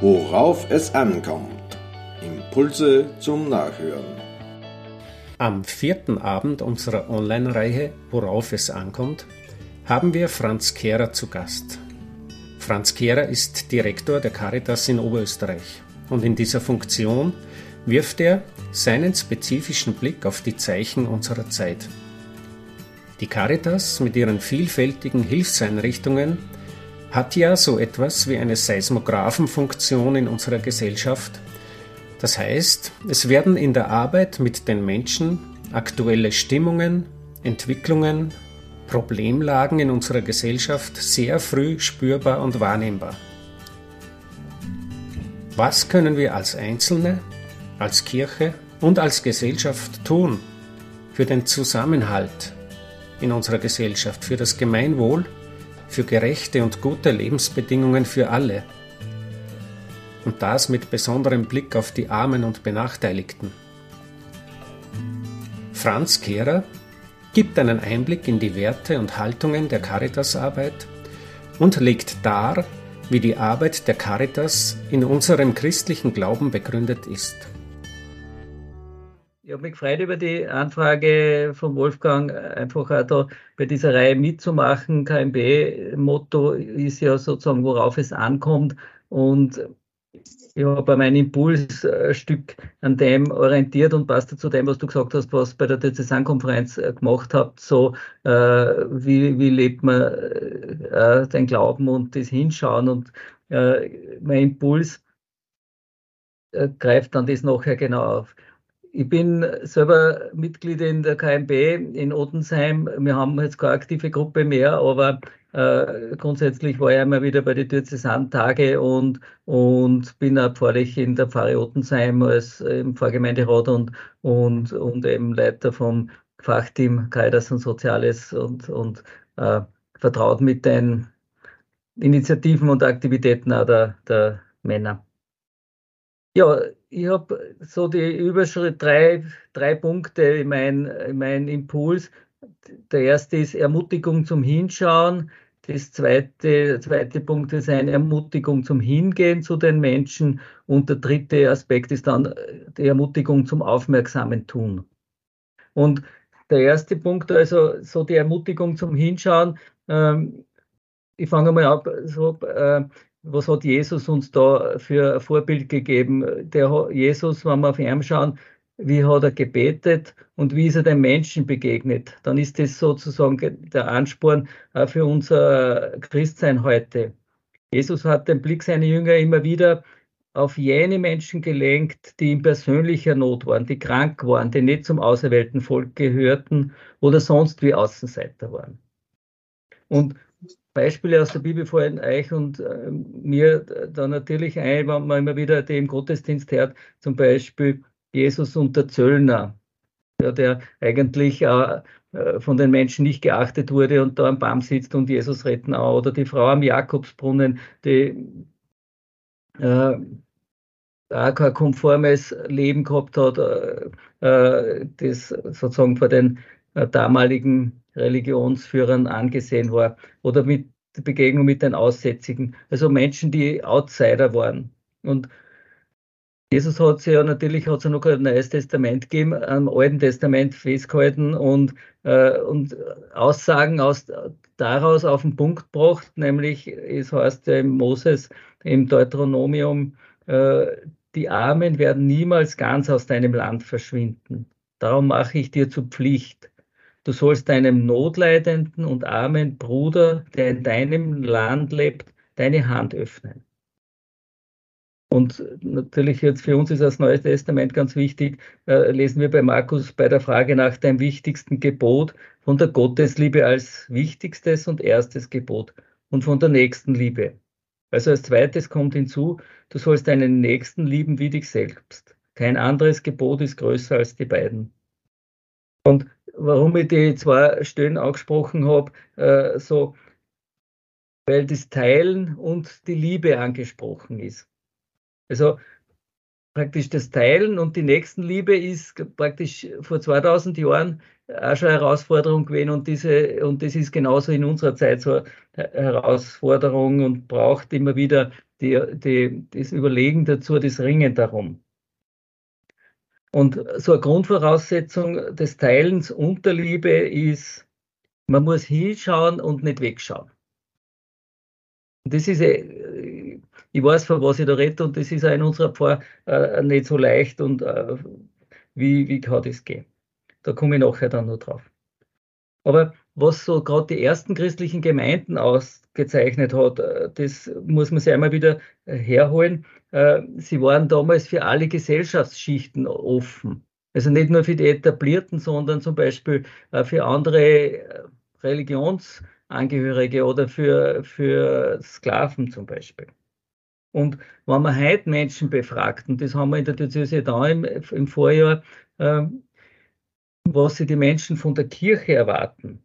Worauf es ankommt. Impulse zum Nachhören. Am vierten Abend unserer Online-Reihe Worauf es ankommt, haben wir Franz Kehrer zu Gast. Franz Kehrer ist Direktor der Caritas in Oberösterreich und in dieser Funktion wirft er seinen spezifischen Blick auf die Zeichen unserer Zeit. Die Caritas mit ihren vielfältigen Hilfseinrichtungen hat ja so etwas wie eine Seismographenfunktion in unserer Gesellschaft. Das heißt, es werden in der Arbeit mit den Menschen aktuelle Stimmungen, Entwicklungen, Problemlagen in unserer Gesellschaft sehr früh spürbar und wahrnehmbar. Was können wir als Einzelne, als Kirche und als Gesellschaft tun für den Zusammenhalt in unserer Gesellschaft, für das Gemeinwohl, für gerechte und gute Lebensbedingungen für alle. Und das mit besonderem Blick auf die Armen und Benachteiligten. Franz Kehrer gibt einen Einblick in die Werte und Haltungen der Caritasarbeit und legt dar, wie die Arbeit der Caritas in unserem christlichen Glauben begründet ist. Ich habe mich gefreut über die Anfrage von Wolfgang, einfach auch da bei dieser Reihe mitzumachen. KMB-Motto ist ja sozusagen, worauf es ankommt. Und ich habe mein Impulsstück an dem orientiert und passt zu dem, was du gesagt hast, was bei der Diözesankonferenz äh, gemacht habt, so äh, wie, wie lebt man äh, den Glauben und das Hinschauen und äh, mein Impuls äh, greift dann das nachher genau auf. Ich bin selber Mitglied in der KMB in Ottensheim. Wir haben jetzt keine aktive Gruppe mehr, aber äh, grundsätzlich war ich immer wieder bei den Diözesantage und, und bin auch pfarrlich in der Pfarre Ottensheim als im Pfarrgemeinderat und, und, und eben Leiter vom Fachteam Caritas und Soziales und, und äh, vertraut mit den Initiativen und Aktivitäten auch der, der Männer. Ja, ich habe so die Überschrift, drei, drei Punkte in meinem mein Impuls. Der erste ist Ermutigung zum Hinschauen. Das zweite, der zweite Punkt ist eine Ermutigung zum Hingehen zu den Menschen. Und der dritte Aspekt ist dann die Ermutigung zum aufmerksamen Tun. Und der erste Punkt, also so die Ermutigung zum Hinschauen. Ähm, ich fange mal ab, so, äh, was hat Jesus uns da für ein Vorbild gegeben? Der Jesus, wenn wir auf ihn schauen, wie hat er gebetet und wie ist er den Menschen begegnet? Dann ist das sozusagen der Ansporn auch für unser Christsein heute. Jesus hat den Blick seiner Jünger immer wieder auf jene Menschen gelenkt, die in persönlicher Not waren, die krank waren, die nicht zum auserwählten Volk gehörten oder sonst wie Außenseiter waren. Und Beispiele aus der Bibel fallen euch und äh, mir da natürlich ein, wenn man immer wieder den Gottesdienst hört, zum Beispiel Jesus und der Zöllner, ja, der eigentlich äh, äh, von den Menschen nicht geachtet wurde und da am Baum sitzt und Jesus retten auch. Oder die Frau am Jakobsbrunnen, die äh, auch kein konformes Leben gehabt hat, äh, äh das sozusagen vor den damaligen Religionsführern angesehen war oder mit Begegnung mit den Aussätzigen, also Menschen, die Outsider waren. Und Jesus hat sich ja natürlich hat sich noch ein neues Testament gegeben, am Alten Testament festgehalten und, äh, und Aussagen aus, daraus auf den Punkt gebracht, nämlich es heißt ja im Moses im Deuteronomium, äh, die Armen werden niemals ganz aus deinem Land verschwinden. Darum mache ich dir zur Pflicht. Du sollst deinem notleidenden und armen Bruder, der in deinem Land lebt, deine Hand öffnen. Und natürlich jetzt für uns ist das Neue Testament ganz wichtig, äh, lesen wir bei Markus bei der Frage nach deinem wichtigsten Gebot von der Gottesliebe als wichtigstes und erstes Gebot und von der nächsten Liebe. Also als zweites kommt hinzu, du sollst deinen Nächsten lieben wie dich selbst. Kein anderes Gebot ist größer als die beiden. Und warum ich die zwei Stellen angesprochen habe, äh, so, weil das Teilen und die Liebe angesprochen ist. Also praktisch das Teilen und die Nächstenliebe ist praktisch vor 2000 Jahren auch schon eine Herausforderung gewesen und diese und das ist genauso in unserer Zeit so eine Herausforderung und braucht immer wieder die, die, das Überlegen dazu, das Ringen darum. Und so eine Grundvoraussetzung des Teilens unter Liebe ist, man muss hinschauen und nicht wegschauen. Das ist, äh, ich weiß, von was ich da rede, und das ist auch in unserer Pfarr äh, nicht so leicht und äh, wie, wie kann das gehen? Da komme ich nachher dann noch drauf. Aber was so gerade die ersten christlichen Gemeinden ausgezeichnet hat, äh, das muss man sich einmal wieder äh, herholen. Äh, sie waren damals für alle Gesellschaftsschichten offen. Also nicht nur für die Etablierten, sondern zum Beispiel für andere Religionsangehörige oder für, für Sklaven zum Beispiel. Und wenn man heute Menschen befragt, und das haben wir in der Diözese da im, im Vorjahr, äh, was sie die Menschen von der Kirche erwarten,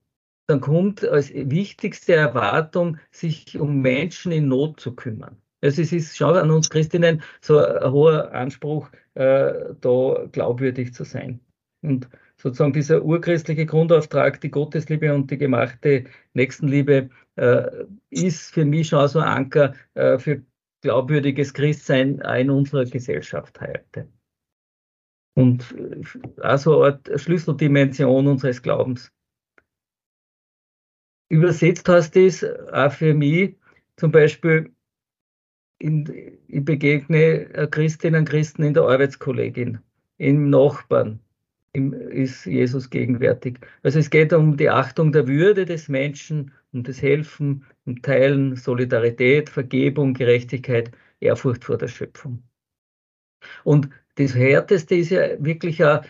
dann kommt als wichtigste Erwartung, sich um Menschen in Not zu kümmern. Also es ist schon an uns Christinnen so ein hoher Anspruch, äh, da glaubwürdig zu sein. Und sozusagen dieser urchristliche Grundauftrag, die Gottesliebe und die gemachte Nächstenliebe, äh, ist für mich schon so ein Anker äh, für glaubwürdiges Christsein in unserer Gesellschaft heute. Und also eine Schlüsseldimension unseres Glaubens übersetzt hast es auch für mich, zum Beispiel, in, ich begegne Christinnen und Christen in der Arbeitskollegin, im Nachbarn, im, ist Jesus gegenwärtig. Also es geht um die Achtung der Würde des Menschen, um das Helfen, um Teilen, Solidarität, Vergebung, Gerechtigkeit, Ehrfurcht vor der Schöpfung. Und das Härteste ist ja wirklich auch,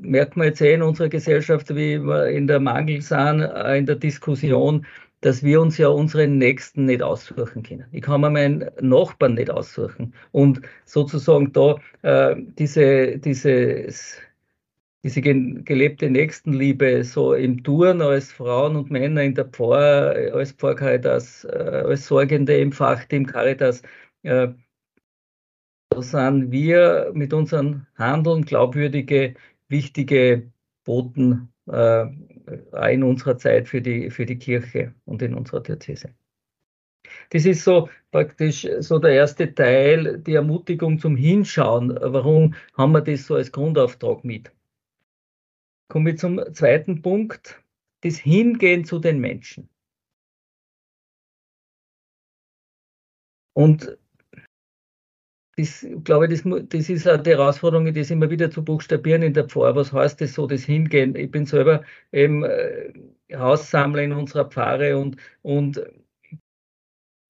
merkt man jetzt eh in unserer Gesellschaft, wie wir in der Mangel sind, in der Diskussion, dass wir uns ja unseren Nächsten nicht aussuchen können. Ich kann mir meinen Nachbarn nicht aussuchen. Und sozusagen da äh, diese, dieses, diese gelebte Nächstenliebe so im Touren als Frauen und Männer in der Pfarr, als Pfarrcaritas, äh, als Sorgende im Fachteam Caritas, äh, sind wir mit unserem Handeln glaubwürdige, wichtige Boten äh, in unserer Zeit für die, für die Kirche und in unserer Diözese. Das ist so praktisch so der erste Teil, die Ermutigung zum Hinschauen. Warum haben wir das so als Grundauftrag mit? Kommen wir zum zweiten Punkt, das Hingehen zu den Menschen. Und das, glaube ich, das, das ist auch die Herausforderung, das immer wieder zu buchstabieren in der Pfarre. Was heißt das so, das Hingehen? Ich bin selber eben äh, Haussammler in unserer Pfarre und, und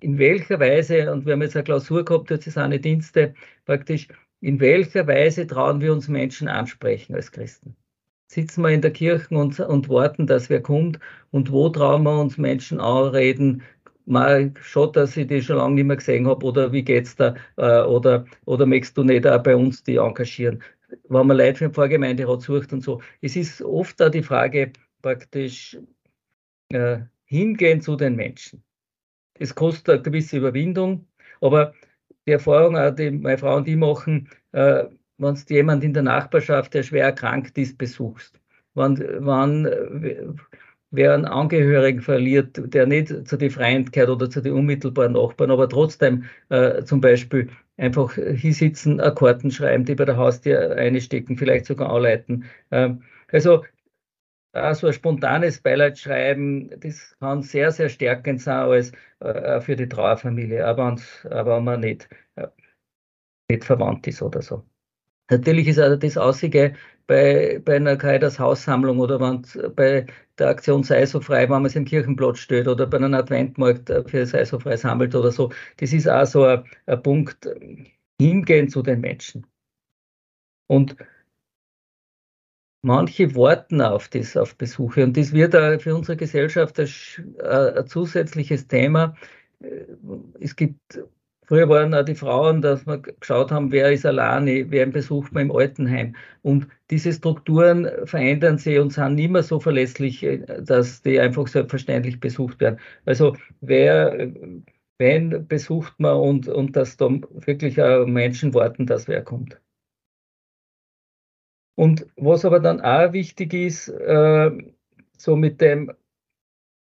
in welcher Weise, und wir haben jetzt eine Klausur gehabt, jetzt ist eine Dienste, praktisch, in welcher Weise trauen wir uns Menschen ansprechen als Christen? Sitzen wir in der Kirche und, und warten, dass wer kommt? Und wo trauen wir uns Menschen anreden, mal schon, dass ich die schon lange nicht mehr gesehen habe oder wie geht's da äh, oder, oder möchtest du nicht auch bei uns die engagieren, wenn man Leute für den Pfarrgemeinderat sucht und so. Es ist oft da die Frage praktisch äh, hingehen zu den Menschen. Es kostet eine gewisse Überwindung, aber die Erfahrung, auch die meine Frau und ich machen, äh, wenn du jemand in der Nachbarschaft, der schwer erkrankt ist, besuchst, wenn, wenn wer einen Angehörigen verliert, der nicht zu den Freien gehört oder zu den unmittelbaren Nachbarn, aber trotzdem äh, zum Beispiel einfach hier sitzen, Karten schreiben, die bei der Haustür einstecken, vielleicht sogar anleiten. Ähm, also so ein spontanes Beileid schreiben, das kann sehr, sehr stärkend sein als äh, für die Trauerfamilie, aber, aber man nicht, äh, nicht verwandt ist oder so. Natürlich ist auch das Aussige bei, bei einer Caritas Haussammlung oder wenn bei der Aktion Sei so frei, wenn man es im Kirchenplatz steht oder bei einem Adventmarkt für Sei so frei sammelt oder so. Das ist auch so ein, ein Punkt, hingehen zu den Menschen. Und manche warten auf das, auf Besuche. Und das wird auch für unsere Gesellschaft ein, ein zusätzliches Thema. Es gibt Früher waren auch die Frauen, dass wir geschaut haben, wer ist alleine, wer besucht man im Altenheim. Und diese Strukturen verändern sich und sind nicht mehr so verlässlich, äh, dass die einfach selbstverständlich besucht werden. Also wer, wen besucht man und, und dass da wirklich auch Menschen warten, dass wer kommt. Und was aber dann auch wichtig ist, äh, so mit dem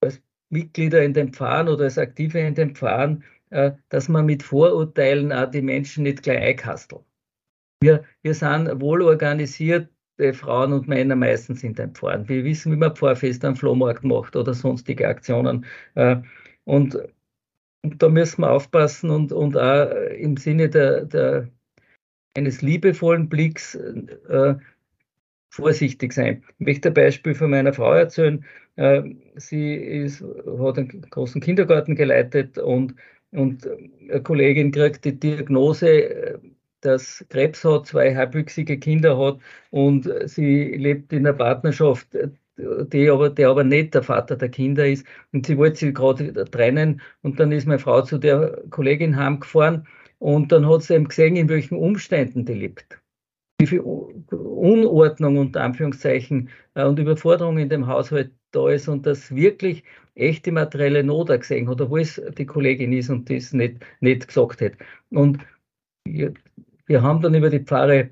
als Mitglieder in den Pfarren oder als Aktive in den Pfarren, dass man mit Vorurteilen auch die Menschen nicht gleich einkasteln. Wir, wir sind wohl organisiert, Frauen und Männer meistens in den Pfarren. Wir wissen, wie man Pfarrfest am Flohmarkt macht oder sonstige Aktionen. Äh, und, und da müssen wir aufpassen und, und auch im Sinne der, der eines liebevollen Blicks äh, vorsichtig sein. Ich möchte ein Beispiel von meiner Frau erzählen. Äh, sie ist, hat einen großen Kindergarten geleitet und, und eine Kollegin kriegt die Diagnose, äh, dass Krebs hat, zwei halbwüchsige Kinder hat und sie lebt in einer Partnerschaft, die aber, der aber nicht der Vater der Kinder ist. Und sie wollte sich gerade trennen und dann ist meine Frau zu der Kollegin heimgefahren und dann hat sie eben gesehen, in welchen Umständen die lebt. Wie viel Unordnung unter Anführungszeichen äh, und Überforderung in dem Haushalt da ist und das wirklich echte materielle Not gesehen hat, obwohl es die Kollegin ist und das nicht, nicht gesagt hat. Und wir, haben dann über die Pfarre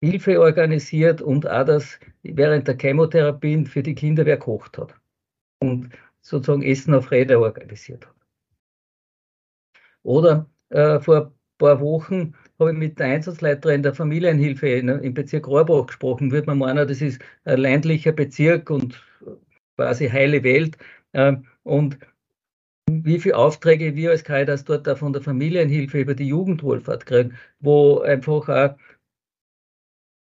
Hilfe organisiert und auch das während der Chemotherapien für die Kinder wer kocht hat und sozusagen Essen auf Räder organisiert hat. Oder äh, vor paar Wochen habe ich mit der Einsatzleiterin der Familienhilfe im Bezirk Rohrbach gesprochen. Würde man meinen, das ist ein ländlicher Bezirk und quasi heile Welt. Ähm, und wie viele Aufträge wir als Caritas dort auch von der Familienhilfe über die Jugendwohlfahrt kriegen, wo einfach auch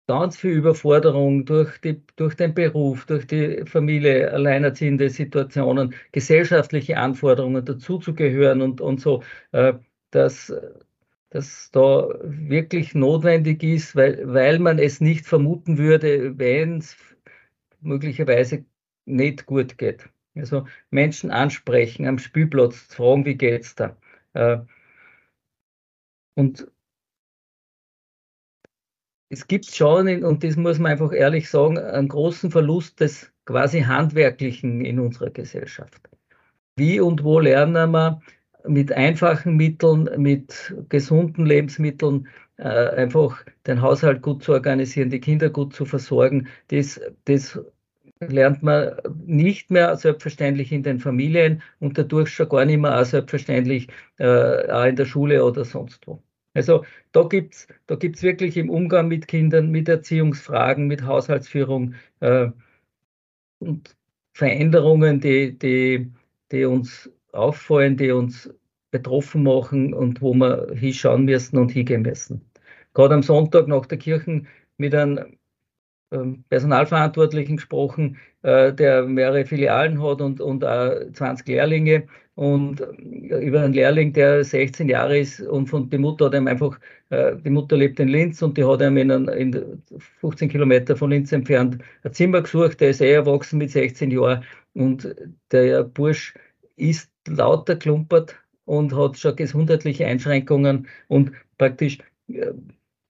ganz viel Überforderung durch, die, durch den Beruf, durch die Familie, alleinerziehende Situationen, gesellschaftliche Anforderungen dazuzugehören und, und so, äh, dass das da wirklich notwendig ist, weil, weil man es nicht vermuten würde, wenn es möglicherweise nicht gut geht. Also Menschen ansprechen am Spielplatz, fragen, wie geht's da? Äh, und es gibt schon, und das muss man einfach ehrlich sagen, einen großen Verlust des quasi Handwerklichen in unserer Gesellschaft. Wie und wo lernen wir mit einfachen Mitteln, mit gesunden Lebensmitteln äh, einfach den Haushalt gut zu organisieren, die Kinder gut zu versorgen. Das, das lernt man nicht mehr selbstverständlich in den Familien und dadurch schon gar nicht mehr auch selbstverständlich äh, auch in der Schule oder sonst wo. Also da gibt es da gibt's wirklich im Umgang mit Kindern, mit Erziehungsfragen, mit Haushaltsführung äh, und Veränderungen, die, die, die uns auffallen, die uns betroffen machen und wo wir hinschauen müssen und hingehen müssen. Gerade am Sonntag nach der Kirche mit einem Personalverantwortlichen gesprochen, äh, der mehrere Filialen hat und, und auch 20 Lehrlinge. Und äh, über einen Lehrling, der 16 Jahre ist und von die Mutter hat ihm einfach, äh, die Mutter lebt in Linz und die hat ihm in, in 15 Kilometer von Linz entfernt ein Zimmer gesucht, der ist eh erwachsen mit 16 Jahren. Und der Bursch ist lauter klumpert und hat schon gesundheitliche Einschränkungen und praktisch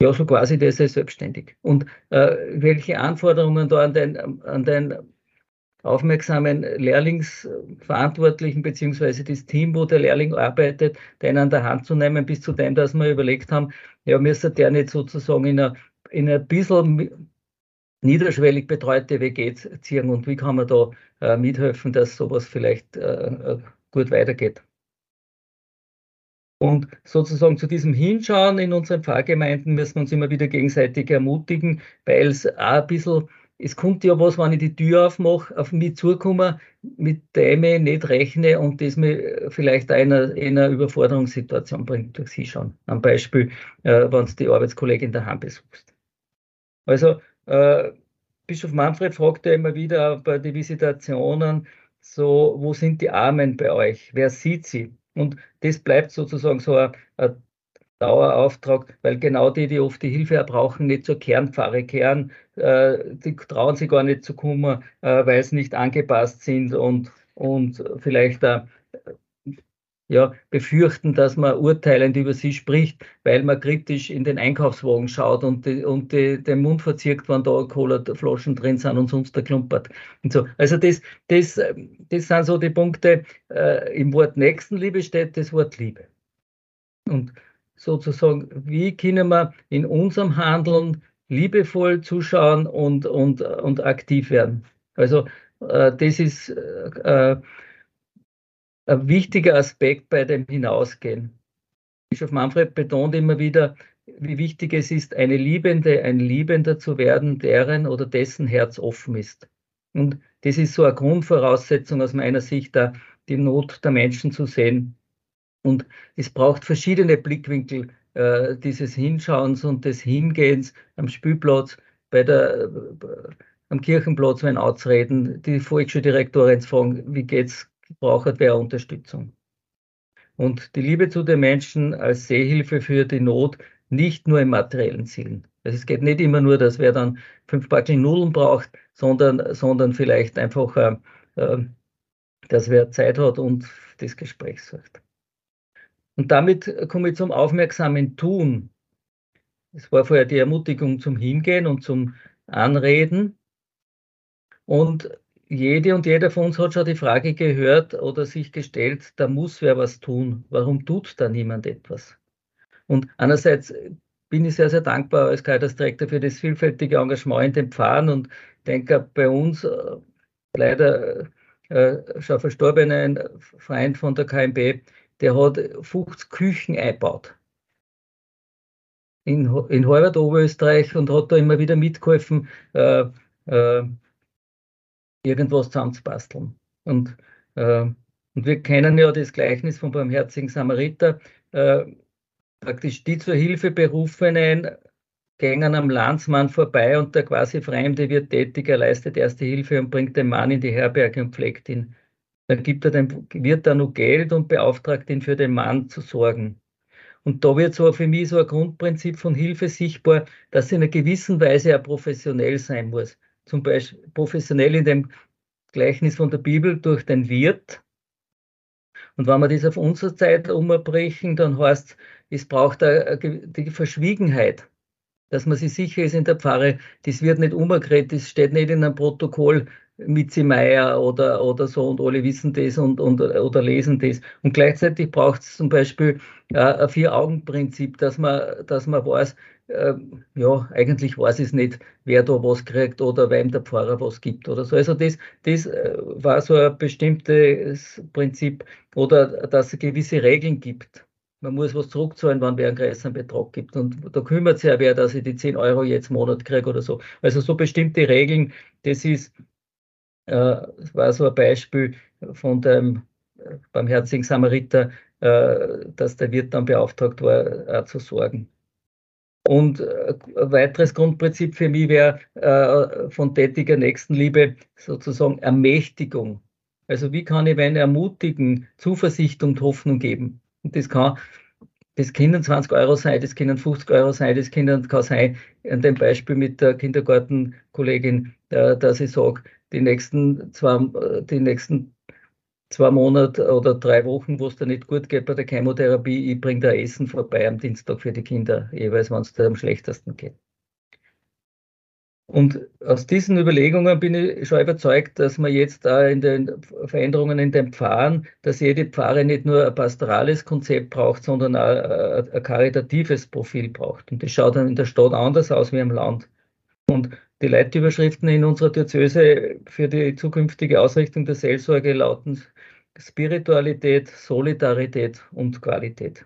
ja, so quasi das ist selbstständig. Und äh, welche Anforderungen da an den, an den aufmerksamen Lehrlingsverantwortlichen beziehungsweise das Team, wo der Lehrling arbeitet, den an der Hand zu nehmen, bis zu dem, dass wir überlegt haben, ja, müsste der nicht sozusagen in ein, in ein bisschen niederschwellig betreute WG ziehen und wie kann man da äh, mithelfen, dass sowas vielleicht äh, äh gut weitergeht. Und sozusagen zu diesem Hinschauen in unseren Pfarrgemeinden müssen wir uns immer wieder gegenseitig ermutigen, weil es auch ein bisschen, es kommt ja was, wenn ich die Tür aufmache, auf mich zukomme, mit dem ich nicht rechne und das mir vielleicht einer in einer Überforderungssituation bringt durchs Hinschauen. Am Beispiel, äh, wenn du die Arbeitskollegin daheim besuchst. Also, äh, Bischof Manfred fragte immer wieder bei den Visitationen, so, wo sind die Armen bei euch? Wer sieht sie? Und das bleibt sozusagen so ein, ein Dauerauftrag, weil genau die, die oft die Hilfe brauchen, nicht zur Kernpfarre kehren, äh, die trauen sich gar nicht zu kommen, äh, weil sie nicht angepasst sind und, und vielleicht äh, ja, befürchten, dass man urteilend über sie spricht, weil man kritisch in den Einkaufswagen schaut und, die, und die, den Mund verzirkt, wenn da Cola-Flaschen drin sind und sonst der klumpert. Und so. Also das, das, das sind so die Punkte, äh, im Wort Nächstenliebe steht das Wort Liebe. Und sozusagen, wie können wir in unserem Handeln liebevoll zuschauen und, und, und aktiv werden. Also äh, das ist äh, ein wichtiger Aspekt bei dem Hinausgehen. Bischof Manfred betont immer wieder, wie wichtig es ist, eine Liebende, ein Liebender zu werden, deren oder dessen Herz offen ist. Und das ist so eine Grundvoraussetzung aus meiner Sicht, da die Not der Menschen zu sehen. Und es braucht verschiedene Blickwinkel äh, dieses Hinschauens und des Hingehens am Spielplatz, bei der, äh, am Kirchenplatz, wenn ausreden, die Volksschuldirektorin fragen, wie geht's, braucht wer Unterstützung. Und die Liebe zu den Menschen als Sehhilfe für die Not, nicht nur im materiellen Zielen. Also es geht nicht immer nur, dass wer dann fünf Backel Nudeln braucht, sondern, sondern vielleicht einfach, äh, äh, dass wer Zeit hat und das Gespräch sucht. Und damit komme ich zum aufmerksamen Tun. Es war vorher die Ermutigung zum Hingehen und zum Anreden. Und jede und jeder von uns hat schon die Frage gehört oder sich gestellt, da muss wer was tun. Warum tut da niemand etwas? Und einerseits bin ich sehr, sehr dankbar als Kaidersdirektor für das vielfältige Engagement in den Pfarren und denke bei uns äh, leider äh, schon verstorbenen Freund von der KMB, der hat 50 Küchen eingebaut in, in Horvath, Oberösterreich und hat da immer wieder mitgeholfen, äh, äh, irgendwas zusammenzubasteln. Und, äh, und wir kennen ja das Gleichnis vom barmherzigen Samariter. Äh, praktisch die zur Hilfe berufenen gängen am Landsmann vorbei und der quasi Fremde wird tätig, er leistet erste Hilfe und bringt den Mann in die Herberge und pflegt ihn. Dann gibt er dem, wird er nur Geld und beauftragt ihn für den Mann zu sorgen. Und da wird so für mich so ein Grundprinzip von Hilfe sichtbar, dass in einer gewissen Weise ja professionell sein muss. Zum Beispiel professionell in dem Gleichnis von der Bibel durch den Wirt. Und wenn wir das auf unsere Zeit umbrechen, dann heißt es, braucht die Verschwiegenheit, dass man sich sicher ist in der Pfarre, das wird nicht umgekehrt, das steht nicht in einem Protokoll, Mitzi Meier oder, oder so und alle wissen das und, und oder lesen das. Und gleichzeitig braucht es zum Beispiel äh, ein Vier-Augen-Prinzip, dass man, dass man weiß, äh, ja, eigentlich weiß es nicht, wer da was kriegt oder wem der Pfarrer was gibt oder so. Also das, das äh, war so ein bestimmtes Prinzip oder dass es gewisse Regeln gibt. Man muss was zurückzahlen, wenn wer einen größeren Betrag gibt. Und da kümmert sich ja wer, dass ich die 10 Euro jetzt im Monat kriege oder so. Also so bestimmte Regeln, das ist äh, war so ein Beispiel von dem äh, barmherzigen Samariter, äh, dass der Wirt dann beauftragt war, zu sorgen. Und ein weiteres Grundprinzip für mich wäre von tätiger Nächstenliebe sozusagen Ermächtigung. Also wie kann ich wen ermutigen, Zuversicht und Hoffnung geben? Und das kann, das können 20 Euro sein, das können 50 Euro sein, das können, kann sein, an dem Beispiel mit der Kindergartenkollegin, dass ich sage, die nächsten zwei, die nächsten zwei Monate oder drei Wochen, wo es da nicht gut geht bei der Chemotherapie, ich bringe da Essen vorbei am Dienstag für die Kinder, jeweils, wenn es da am schlechtesten geht. Und aus diesen Überlegungen bin ich schon überzeugt, dass man jetzt da in den Veränderungen in den Pfarren, dass jede Pfarre nicht nur ein pastorales Konzept braucht, sondern auch ein karitatives Profil braucht. Und das schaut dann in der Stadt anders aus wie im Land. Und die Leitüberschriften in unserer Diözese für die zukünftige Ausrichtung der Seelsorge lauten Spiritualität, Solidarität und Qualität.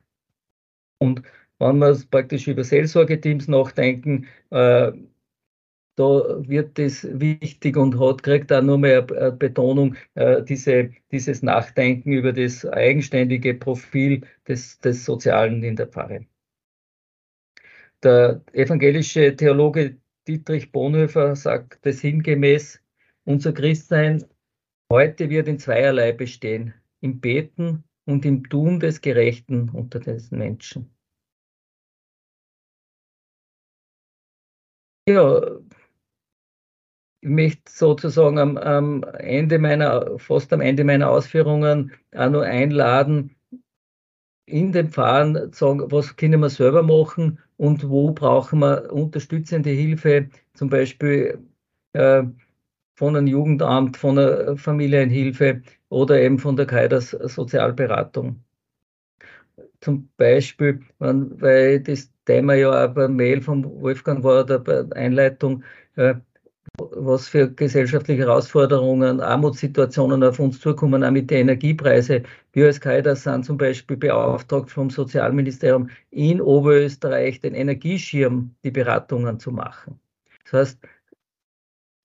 Und wenn wir praktisch über Seelsorgeteams nachdenken, äh, da wird das wichtig und hat, kriegt auch nur mehr Betonung, äh, diese, dieses Nachdenken über das eigenständige Profil des, des Sozialen in der Pfarre. Der evangelische Theologe Dietrich Bonhoeffer sagt es sinngemäß, unser Christsein heute wird in zweierlei bestehen, im Beten und im Tun des Gerechten unter den Menschen. Ja, ich möchte sozusagen am, am, Ende meiner, fast am Ende meiner Ausführungen auch nur einladen, in den Pfarren zu sagen, was können wir selber machen und wo brauchen wir unterstützende Hilfe, zum Beispiel äh, von einem Jugendamt, von einer Familienhilfe oder eben von der Kaidas Sozialberatung. Zum Beispiel, weil das Thema ja auch beim Mail von Wolfgang war oder bei der Einleitung, äh, was für gesellschaftliche Herausforderungen, Armutssituationen auf uns zukommen, auch mit den Energiepreisen. Wir als Caritas sind zum Beispiel beauftragt vom Sozialministerium in Oberösterreich den Energieschirm, die Beratungen zu machen. Das heißt,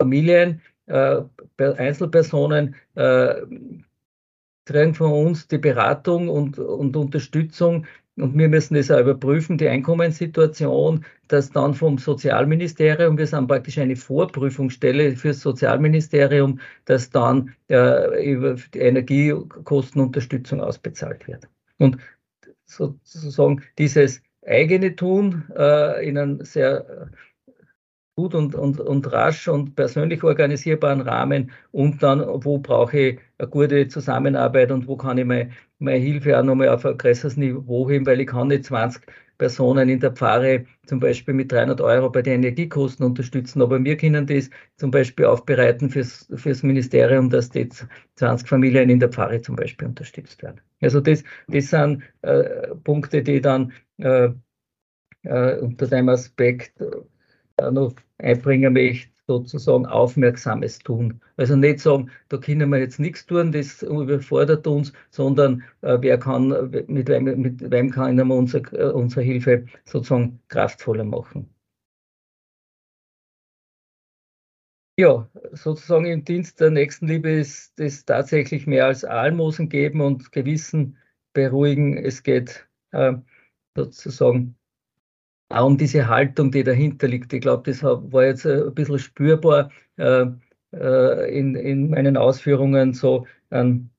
Familien, äh, Einzelpersonen äh, kriegen von uns die Beratung und, und Unterstützung und wir müssen das auch überprüfen, die Einkommenssituation, das dann vom Sozialministerium, wir sind praktisch eine Vorprüfungsstelle fürs Sozialministerium, dass dann äh, über die Energiekostenunterstützung ausbezahlt wird. Und sozusagen dieses eigene Tun äh, in einem sehr gut und, und, und rasch und persönlich organisierbaren Rahmen und dann, wo brauche ich eine gute Zusammenarbeit und wo kann ich meine, meine Hilfe auch nochmal auf ein größeres Niveau heben, weil ich kann nicht 20 Personen in der Pfarre zum Beispiel mit 300 Euro bei den Energiekosten unterstützen, aber wir können das zum Beispiel aufbereiten fürs, fürs Ministerium, dass die 20 Familien in der Pfarre zum Beispiel unterstützt werden. Also das, das sind äh, Punkte, die dann äh, äh, unter dem Aspekt noch einbringen möchte, sozusagen aufmerksames tun. Also nicht sagen, da können wir jetzt nichts tun, das überfordert uns, sondern äh, wer kann, mit wem, mit wem kann wir unsere, äh, unsere Hilfe sozusagen kraftvoller machen. Ja, sozusagen im Dienst der Nächstenliebe ist es tatsächlich mehr als Almosen geben und Gewissen beruhigen. Es geht äh, sozusagen auch um diese Haltung, die dahinter liegt. Ich glaube, das war jetzt ein bisschen spürbar äh, äh, in, in meinen Ausführungen so. Ähm,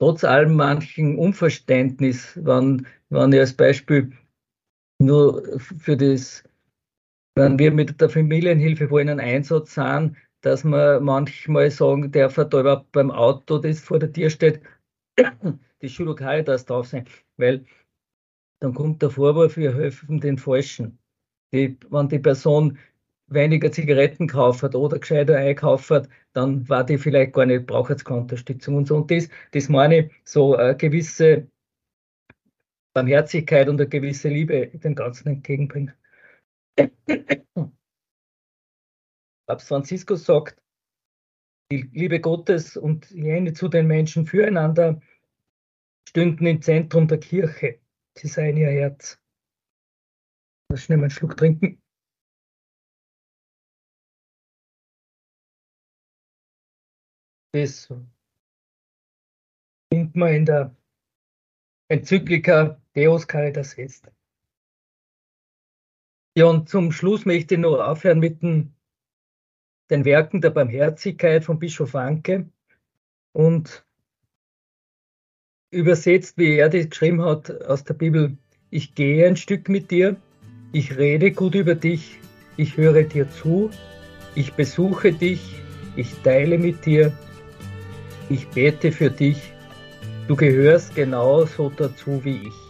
trotz allem manchen Unverständnis, wenn, wenn ich als Beispiel nur für das, wenn wir mit der Familienhilfe wo in einem Einsatz sind, dass wir manchmal sagen, der da überhaupt beim Auto, das vor der Tür steht, die Schulung das drauf sein, weil dann kommt der Vorwurf, wir helfen den Falschen. Die, wenn die Person weniger Zigaretten gekauft oder gescheiter einkauft dann war die vielleicht gar nicht, braucht jetzt keine Unterstützung und so. Und das, das meine ich, so eine gewisse Barmherzigkeit und eine gewisse Liebe dem Ganzen entgegenbringen. Papst Franziskus sagt, die Liebe Gottes und jene zu den Menschen füreinander stünden im Zentrum der Kirche sei ihr Herz. Lass schnell mal einen Schluck trinken. Das findet man in der Enzyklika Deus Caritas Est. Ja, und zum Schluss möchte ich noch aufhören mit den, den Werken der Barmherzigkeit von Bischof Anke und übersetzt, wie er das geschrieben hat aus der Bibel, ich gehe ein Stück mit dir, ich rede gut über dich, ich höre dir zu, ich besuche dich, ich teile mit dir, ich bete für dich, du gehörst genauso dazu wie ich.